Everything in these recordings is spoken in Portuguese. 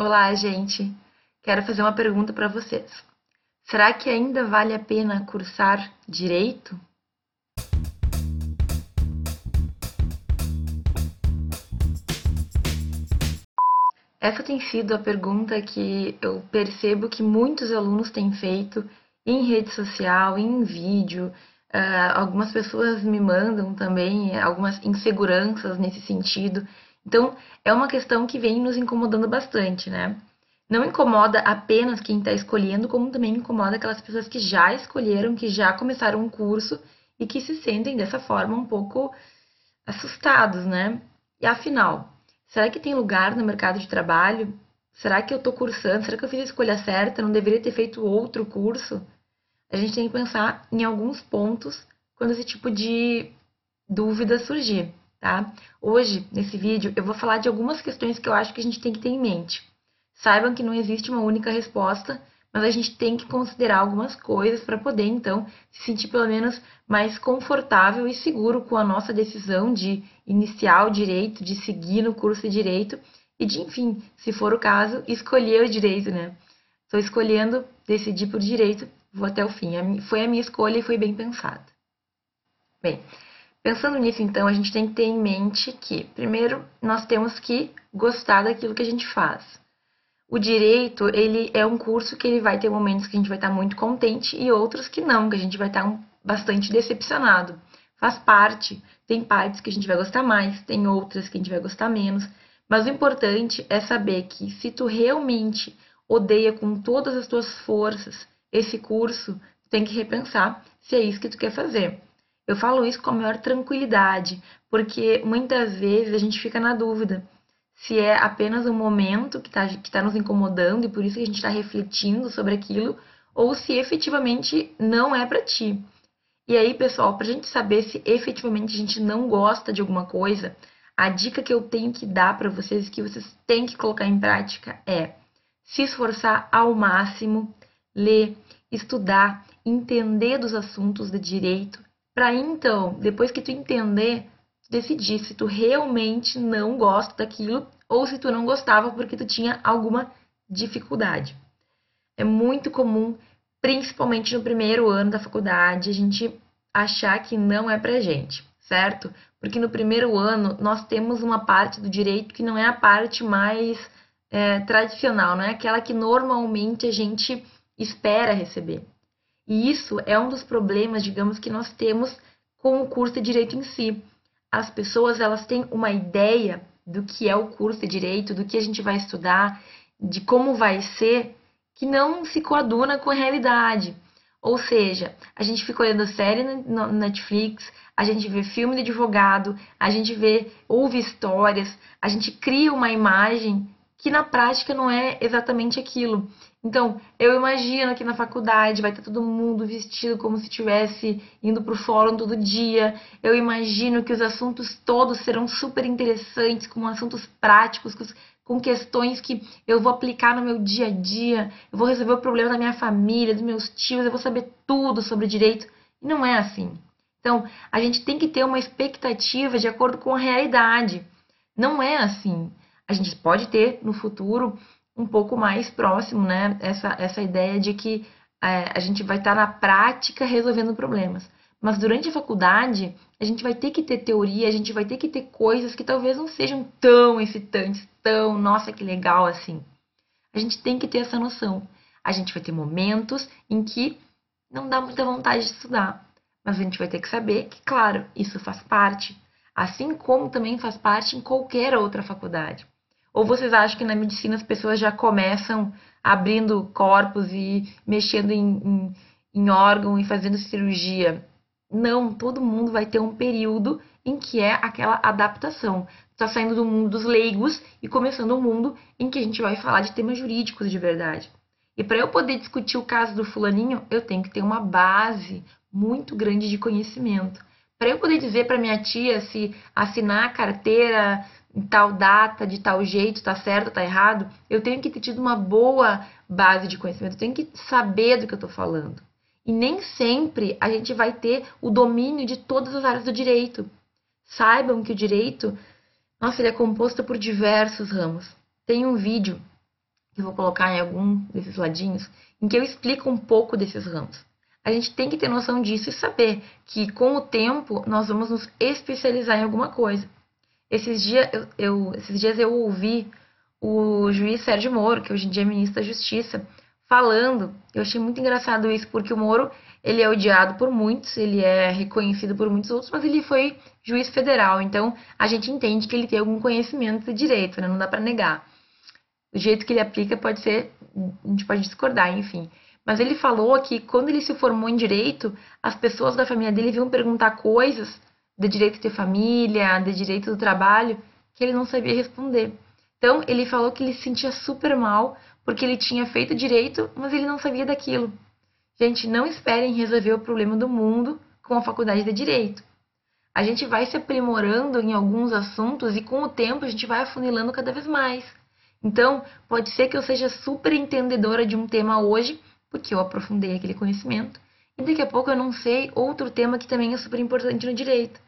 Olá, gente. Quero fazer uma pergunta para vocês. Será que ainda vale a pena cursar direito? Essa tem sido a pergunta que eu percebo que muitos alunos têm feito em rede social, em vídeo. Uh, algumas pessoas me mandam também algumas inseguranças nesse sentido. Então, é uma questão que vem nos incomodando bastante, né? Não incomoda apenas quem está escolhendo, como também incomoda aquelas pessoas que já escolheram, que já começaram um curso e que se sentem dessa forma um pouco assustados, né? E afinal, será que tem lugar no mercado de trabalho? Será que eu estou cursando? Será que eu fiz a escolha certa? Não deveria ter feito outro curso? A gente tem que pensar em alguns pontos quando esse tipo de dúvida surgir tá? Hoje, nesse vídeo, eu vou falar de algumas questões que eu acho que a gente tem que ter em mente. Saibam que não existe uma única resposta, mas a gente tem que considerar algumas coisas para poder, então, se sentir pelo menos mais confortável e seguro com a nossa decisão de iniciar o direito, de seguir no curso de direito e de, enfim, se for o caso, escolher o direito, né? Estou escolhendo decidir por direito, vou até o fim. Foi a minha escolha e foi bem pensada. Bem, Pensando nisso, então, a gente tem que ter em mente que, primeiro, nós temos que gostar daquilo que a gente faz. O direito, ele é um curso que ele vai ter momentos que a gente vai estar muito contente e outros que não, que a gente vai estar bastante decepcionado. Faz parte, tem partes que a gente vai gostar mais, tem outras que a gente vai gostar menos, mas o importante é saber que se tu realmente odeia com todas as tuas forças esse curso, tem que repensar se é isso que tu quer fazer. Eu falo isso com a maior tranquilidade, porque muitas vezes a gente fica na dúvida se é apenas um momento que está que tá nos incomodando e por isso que a gente está refletindo sobre aquilo, ou se efetivamente não é para ti. E aí, pessoal, para a gente saber se efetivamente a gente não gosta de alguma coisa, a dica que eu tenho que dar para vocês, que vocês têm que colocar em prática, é se esforçar ao máximo, ler, estudar, entender dos assuntos de direito, para então, depois que tu entender, decidir se tu realmente não gosta daquilo ou se tu não gostava porque tu tinha alguma dificuldade. É muito comum, principalmente no primeiro ano da faculdade, a gente achar que não é pra gente, certo? Porque no primeiro ano nós temos uma parte do direito que não é a parte mais é, tradicional, não é aquela que normalmente a gente espera receber. E isso é um dos problemas, digamos, que nós temos com o curso de direito em si. As pessoas elas têm uma ideia do que é o curso de direito, do que a gente vai estudar, de como vai ser, que não se coaduna com a realidade. Ou seja, a gente fica olhando série no Netflix, a gente vê filme de advogado, a gente vê, ouve histórias, a gente cria uma imagem que na prática não é exatamente aquilo. Então, eu imagino que na faculdade vai estar todo mundo vestido como se estivesse indo para o fórum todo dia. Eu imagino que os assuntos todos serão super interessantes, com assuntos práticos, com questões que eu vou aplicar no meu dia a dia. Eu vou resolver o problema da minha família, dos meus tios, eu vou saber tudo sobre direito. E não é assim. Então, a gente tem que ter uma expectativa de acordo com a realidade. Não é assim a gente pode ter no futuro um pouco mais próximo, né? Essa, essa ideia de que é, a gente vai estar na prática resolvendo problemas. Mas durante a faculdade, a gente vai ter que ter teoria, a gente vai ter que ter coisas que talvez não sejam tão excitantes, tão, nossa, que legal assim. A gente tem que ter essa noção. A gente vai ter momentos em que não dá muita vontade de estudar, mas a gente vai ter que saber que, claro, isso faz parte, assim como também faz parte em qualquer outra faculdade. Ou vocês acham que na medicina as pessoas já começam abrindo corpos e mexendo em, em, em órgão e fazendo cirurgia? Não, todo mundo vai ter um período em que é aquela adaptação. Está saindo do mundo dos leigos e começando um mundo em que a gente vai falar de temas jurídicos de verdade. E para eu poder discutir o caso do fulaninho, eu tenho que ter uma base muito grande de conhecimento. Para eu poder dizer para minha tia se assinar a carteira em tal data, de tal jeito, tá certo, tá errado, eu tenho que ter tido uma boa base de conhecimento, eu tenho que saber do que eu estou falando. E nem sempre a gente vai ter o domínio de todas as áreas do direito. Saibam que o direito, nossa, ele é composto por diversos ramos. Tem um vídeo eu vou colocar em algum desses ladinhos, em que eu explico um pouco desses ramos. A gente tem que ter noção disso e saber que com o tempo nós vamos nos especializar em alguma coisa. Esses, dia, eu, eu, esses dias eu ouvi o juiz Sérgio Moro, que hoje em dia é ministro da Justiça, falando. Eu achei muito engraçado isso, porque o Moro ele é odiado por muitos, ele é reconhecido por muitos outros, mas ele foi juiz federal, então a gente entende que ele tem algum conhecimento de direito, né? não dá para negar. O jeito que ele aplica pode ser, a gente pode discordar, enfim. Mas ele falou que quando ele se formou em direito, as pessoas da família dele vinham perguntar coisas de direito de família, de direito do trabalho, que ele não sabia responder. Então, ele falou que ele se sentia super mal porque ele tinha feito direito, mas ele não sabia daquilo. Gente, não esperem resolver o problema do mundo com a faculdade de direito. A gente vai se aprimorando em alguns assuntos e com o tempo a gente vai afunilando cada vez mais. Então, pode ser que eu seja super entendedora de um tema hoje, porque eu aprofundei aquele conhecimento, e daqui a pouco eu não sei outro tema que também é super importante no direito.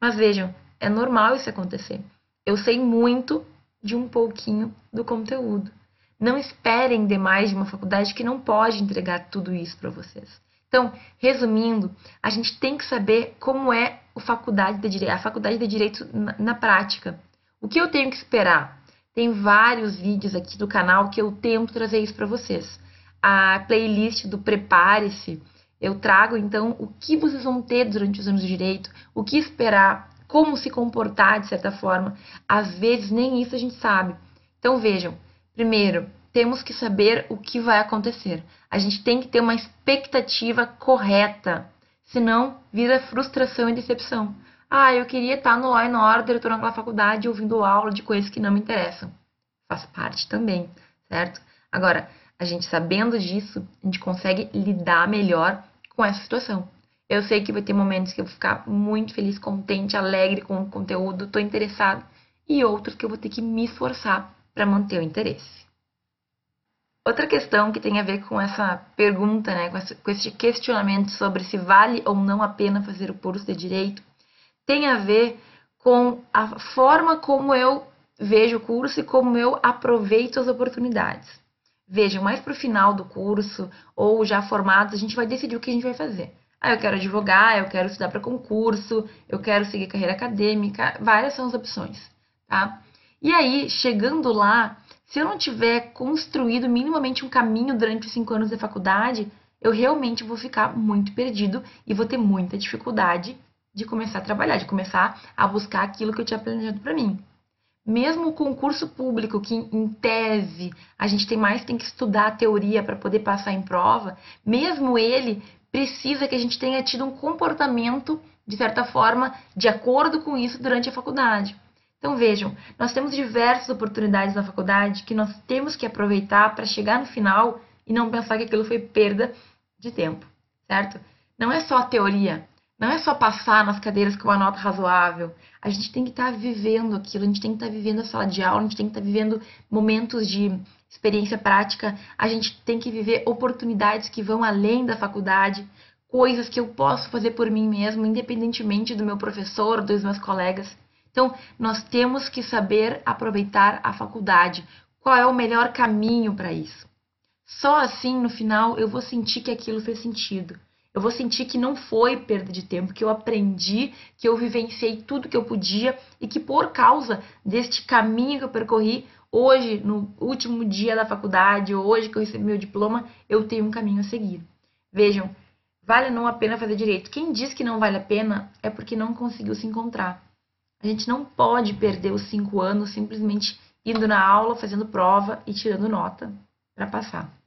Mas vejam, é normal isso acontecer. Eu sei muito de um pouquinho do conteúdo. Não esperem demais de uma faculdade que não pode entregar tudo isso para vocês. Então, resumindo, a gente tem que saber como é a faculdade de direito, a faculdade de direito na, na prática. O que eu tenho que esperar? Tem vários vídeos aqui do canal que eu tento trazer isso para vocês. A playlist do Prepare-se, eu trago então o que vocês vão ter durante os anos de direito, o que esperar, como se comportar de certa forma. Às vezes nem isso a gente sabe. Então vejam, primeiro, temos que saber o que vai acontecer. A gente tem que ter uma expectativa correta, senão vira frustração e decepção. Ah, eu queria estar no Law and Order, estou naquela faculdade ouvindo aula de coisas que não me interessam. Faz parte também, certo? Agora, a gente sabendo disso, a gente consegue lidar melhor com essa situação. Eu sei que vai ter momentos que eu vou ficar muito feliz, contente, alegre com o conteúdo, estou interessado, e outros que eu vou ter que me esforçar para manter o interesse. Outra questão que tem a ver com essa pergunta, né, com esse questionamento sobre se vale ou não a pena fazer o curso de direito, tem a ver com a forma como eu vejo o curso e como eu aproveito as oportunidades. Vejam, mais para o final do curso ou já formados, a gente vai decidir o que a gente vai fazer. Ah, eu quero advogar, eu quero estudar para concurso, eu quero seguir carreira acadêmica, várias são as opções, tá? E aí, chegando lá, se eu não tiver construído minimamente um caminho durante os cinco anos de faculdade, eu realmente vou ficar muito perdido e vou ter muita dificuldade de começar a trabalhar, de começar a buscar aquilo que eu tinha planejado para mim. Mesmo o concurso público, que em tese a gente tem mais tem que estudar a teoria para poder passar em prova, mesmo ele precisa que a gente tenha tido um comportamento, de certa forma, de acordo com isso durante a faculdade. Então vejam, nós temos diversas oportunidades na faculdade que nós temos que aproveitar para chegar no final e não pensar que aquilo foi perda de tempo, certo? Não é só a teoria, não é só passar nas cadeiras com uma nota razoável. A gente tem que estar tá vivendo aquilo, a gente tem que estar tá vivendo a sala de aula, a gente tem que estar tá vivendo momentos de experiência prática, a gente tem que viver oportunidades que vão além da faculdade, coisas que eu posso fazer por mim mesmo, independentemente do meu professor, dos meus colegas. Então, nós temos que saber aproveitar a faculdade. Qual é o melhor caminho para isso? Só assim, no final, eu vou sentir que aquilo fez sentido. Eu vou sentir que não foi perda de tempo, que eu aprendi, que eu vivenciei tudo que eu podia e que por causa deste caminho que eu percorri, hoje, no último dia da faculdade, hoje que eu recebi meu diploma, eu tenho um caminho a seguir. Vejam, vale não a pena fazer direito. Quem diz que não vale a pena é porque não conseguiu se encontrar. A gente não pode perder os cinco anos simplesmente indo na aula, fazendo prova e tirando nota para passar.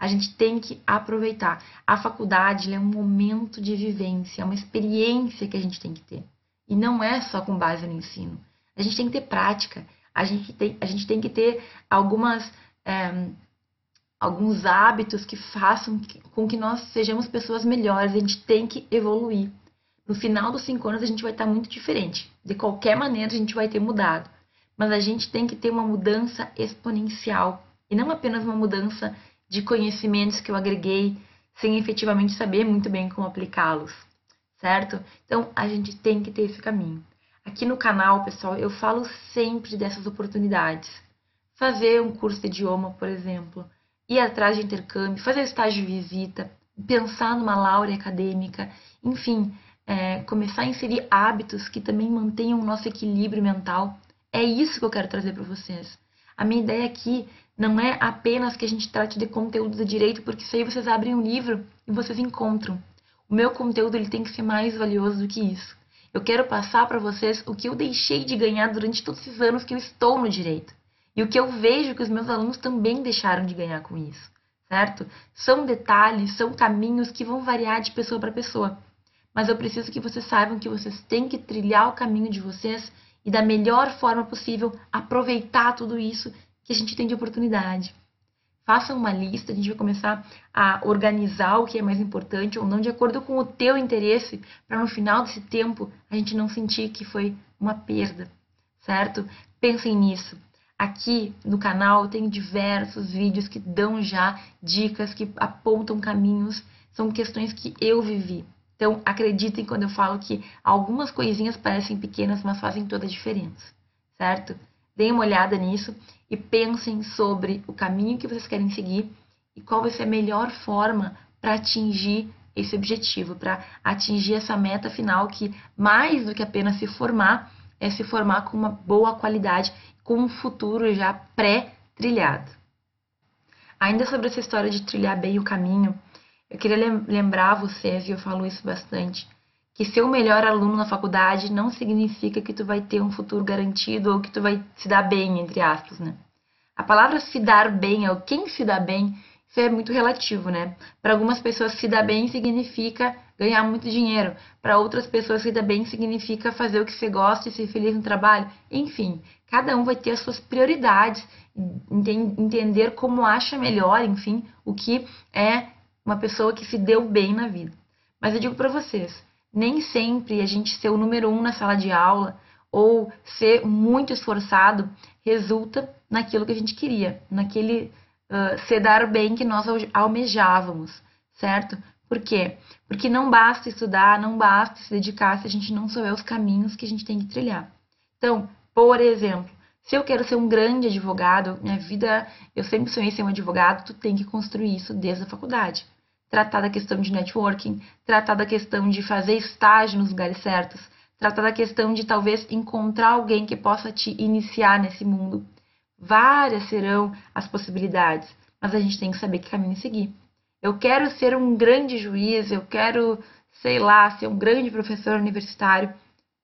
A gente tem que aproveitar. A faculdade é um momento de vivência, é uma experiência que a gente tem que ter. E não é só com base no ensino. A gente tem que ter prática. A gente tem, a gente tem que ter algumas, é, alguns hábitos que façam com que nós sejamos pessoas melhores. A gente tem que evoluir. No final dos cinco anos, a gente vai estar muito diferente. De qualquer maneira, a gente vai ter mudado. Mas a gente tem que ter uma mudança exponencial. E não apenas uma mudança de conhecimentos que eu agreguei sem efetivamente saber muito bem como aplicá-los, certo? Então a gente tem que ter esse caminho. Aqui no canal, pessoal, eu falo sempre dessas oportunidades. fazer um curso de idioma, por exemplo, ir atrás de intercâmbio, fazer estágio de visita, pensar numa laure acadêmica, enfim, é, começar a inserir hábitos que também mantenham o nosso equilíbrio mental. É isso que eu quero trazer para vocês. A minha ideia aqui não é apenas que a gente trate de conteúdo do direito, porque isso aí vocês abrem um livro e vocês encontram. O meu conteúdo ele tem que ser mais valioso do que isso. Eu quero passar para vocês o que eu deixei de ganhar durante todos esses anos que eu estou no direito. E o que eu vejo que os meus alunos também deixaram de ganhar com isso, certo? São detalhes, são caminhos que vão variar de pessoa para pessoa. Mas eu preciso que vocês saibam que vocês têm que trilhar o caminho de vocês e da melhor forma possível aproveitar tudo isso que a gente tem de oportunidade. Faça uma lista, a gente vai começar a organizar o que é mais importante ou não de acordo com o teu interesse, para no final desse tempo a gente não sentir que foi uma perda, certo? Pensem nisso. Aqui no canal tem diversos vídeos que dão já dicas, que apontam caminhos, são questões que eu vivi. Então, acreditem quando eu falo que algumas coisinhas parecem pequenas, mas fazem toda a diferença, certo? Deem uma olhada nisso e pensem sobre o caminho que vocês querem seguir e qual vai ser a melhor forma para atingir esse objetivo, para atingir essa meta final que, mais do que apenas se formar, é se formar com uma boa qualidade com um futuro já pré-trilhado. Ainda sobre essa história de trilhar bem o caminho, eu queria lembrar vocês, e eu falo isso bastante, que ser o melhor aluno na faculdade não significa que tu vai ter um futuro garantido ou que tu vai se dar bem, entre aspas, né? A palavra se dar bem, ou quem se dá bem, isso é muito relativo, né? Para algumas pessoas se dar bem significa ganhar muito dinheiro. Para outras pessoas, se dar bem significa fazer o que você gosta e ser feliz no trabalho. Enfim, cada um vai ter as suas prioridades, entender como acha melhor, enfim, o que é uma pessoa que se deu bem na vida. Mas eu digo para vocês, nem sempre a gente ser o número um na sala de aula ou ser muito esforçado resulta naquilo que a gente queria, naquele uh, se dar bem que nós almejávamos, certo? Por quê? Porque não basta estudar, não basta se dedicar se a gente não souber os caminhos que a gente tem que trilhar. Então, por exemplo, se eu quero ser um grande advogado, minha vida, eu sempre sonhei ser um advogado, tu tem que construir isso desde a faculdade. Tratar da questão de networking, tratar da questão de fazer estágio nos lugares certos, tratar da questão de talvez encontrar alguém que possa te iniciar nesse mundo. Várias serão as possibilidades, mas a gente tem que saber que caminho seguir. Eu quero ser um grande juiz, eu quero, sei lá, ser um grande professor universitário.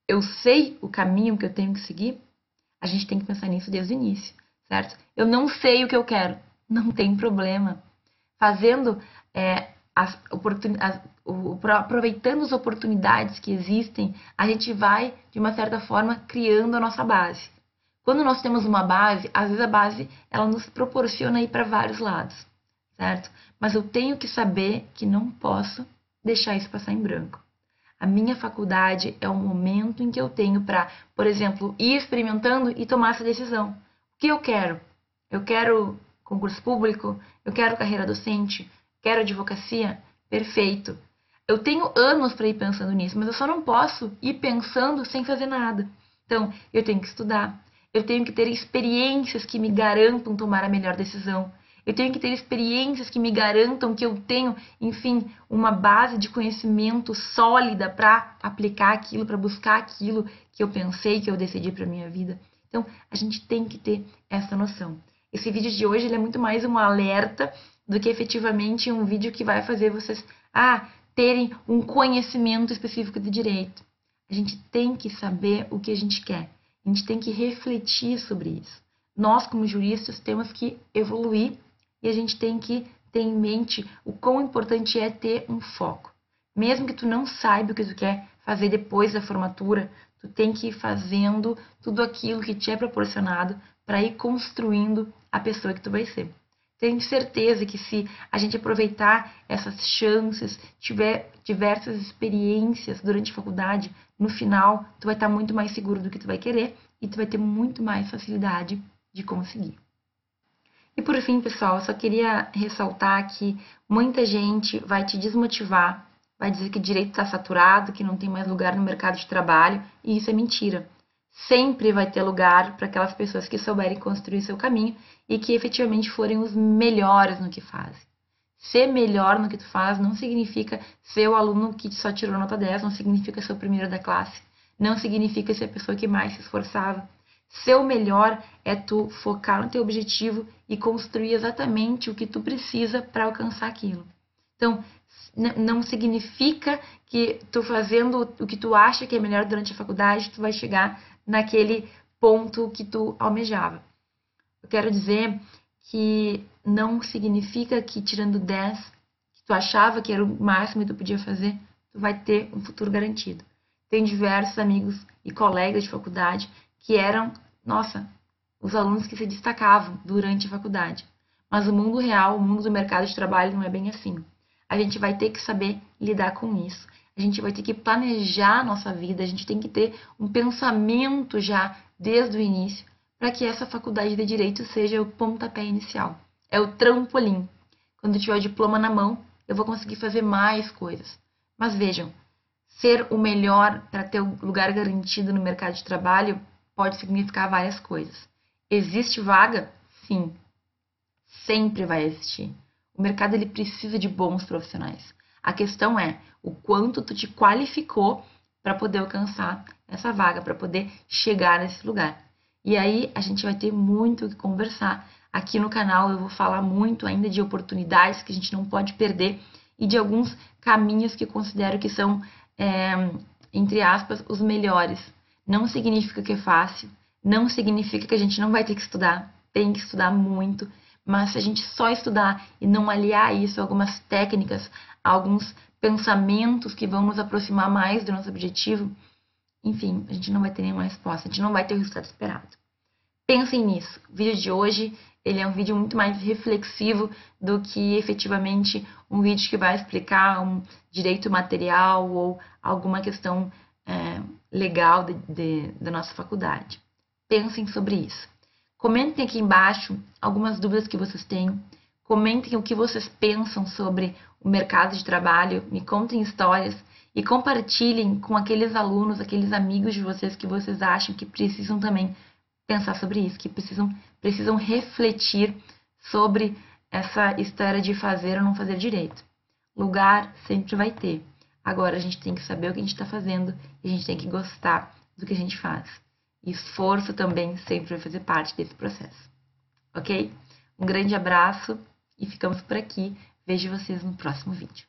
Eu sei o caminho que eu tenho que seguir? A gente tem que pensar nisso desde o início, certo? Eu não sei o que eu quero, não tem problema. Fazendo é, as aproveitando as oportunidades que existem, a gente vai, de uma certa forma, criando a nossa base. Quando nós temos uma base, às vezes a base ela nos proporciona ir para vários lados certo? Mas eu tenho que saber que não posso deixar isso passar em branco. A minha faculdade é o momento em que eu tenho para, por exemplo, ir experimentando e tomar essa decisão. O que eu quero? Eu quero concurso público? Eu quero carreira docente? Quero advocacia? Perfeito. Eu tenho anos para ir pensando nisso, mas eu só não posso ir pensando sem fazer nada. Então, eu tenho que estudar, eu tenho que ter experiências que me garantam tomar a melhor decisão. Eu tenho que ter experiências que me garantam que eu tenho, enfim, uma base de conhecimento sólida para aplicar aquilo, para buscar aquilo que eu pensei, que eu decidi para minha vida. Então, a gente tem que ter essa noção. Esse vídeo de hoje é muito mais um alerta do que efetivamente um vídeo que vai fazer vocês ah, terem um conhecimento específico de direito. A gente tem que saber o que a gente quer. A gente tem que refletir sobre isso. Nós, como juristas, temos que evoluir e a gente tem que ter em mente o quão importante é ter um foco. Mesmo que tu não saiba o que tu quer fazer depois da formatura, tu tem que ir fazendo tudo aquilo que te é proporcionado para ir construindo a pessoa que tu vai ser. Tenho certeza que se a gente aproveitar essas chances, tiver diversas experiências durante a faculdade, no final tu vai estar muito mais seguro do que tu vai querer e tu vai ter muito mais facilidade de conseguir. E por fim, pessoal, só queria ressaltar que muita gente vai te desmotivar, vai dizer que direito está saturado, que não tem mais lugar no mercado de trabalho, e isso é mentira. Sempre vai ter lugar para aquelas pessoas que souberem construir seu caminho e que efetivamente forem os melhores no que fazem. Ser melhor no que tu faz não significa ser o aluno que só tirou nota 10, não significa ser o primeiro da classe, não significa ser a pessoa que mais se esforçava. Ser o melhor é tu focar no teu objetivo e construir exatamente o que tu precisa para alcançar aquilo. Então, não significa que tu fazendo o que tu acha que é melhor durante a faculdade, tu vai chegar naquele ponto que tu almejava. Eu quero dizer que não significa que tirando 10, que tu achava que era o máximo que tu podia fazer, tu vai ter um futuro garantido. Tem diversos amigos e colegas de faculdade que eram, nossa, os alunos que se destacavam durante a faculdade. Mas o mundo real, o mundo do mercado de trabalho não é bem assim. A gente vai ter que saber lidar com isso. A gente vai ter que planejar a nossa vida, a gente tem que ter um pensamento já desde o início para que essa faculdade de direito seja o pontapé inicial. É o trampolim. Quando tiver o diploma na mão, eu vou conseguir fazer mais coisas. Mas vejam, ser o melhor para ter o lugar garantido no mercado de trabalho pode significar várias coisas. Existe vaga? Sim. Sempre vai existir. O mercado ele precisa de bons profissionais. A questão é o quanto tu te qualificou para poder alcançar essa vaga, para poder chegar nesse lugar. E aí a gente vai ter muito o que conversar. Aqui no canal eu vou falar muito ainda de oportunidades que a gente não pode perder e de alguns caminhos que considero que são, é, entre aspas, os melhores. Não significa que é fácil, não significa que a gente não vai ter que estudar, tem que estudar muito, mas se a gente só estudar e não aliar isso a algumas técnicas, a alguns pensamentos que vão nos aproximar mais do nosso objetivo, enfim, a gente não vai ter nenhuma resposta, a gente não vai ter o resultado esperado. Pensem nisso. O vídeo de hoje ele é um vídeo muito mais reflexivo do que efetivamente um vídeo que vai explicar um direito material ou alguma questão é, legal de, de, da nossa faculdade. Pensem sobre isso. Comentem aqui embaixo algumas dúvidas que vocês têm. Comentem o que vocês pensam sobre o mercado de trabalho. Me contem histórias e compartilhem com aqueles alunos, aqueles amigos de vocês que vocês acham que precisam também pensar sobre isso, que precisam, precisam refletir sobre essa história de fazer ou não fazer direito. Lugar sempre vai ter. Agora a gente tem que saber o que a gente está fazendo e a gente tem que gostar do que a gente faz. Esforço também sempre vai fazer parte desse processo. Ok? Um grande abraço e ficamos por aqui. Vejo vocês no próximo vídeo.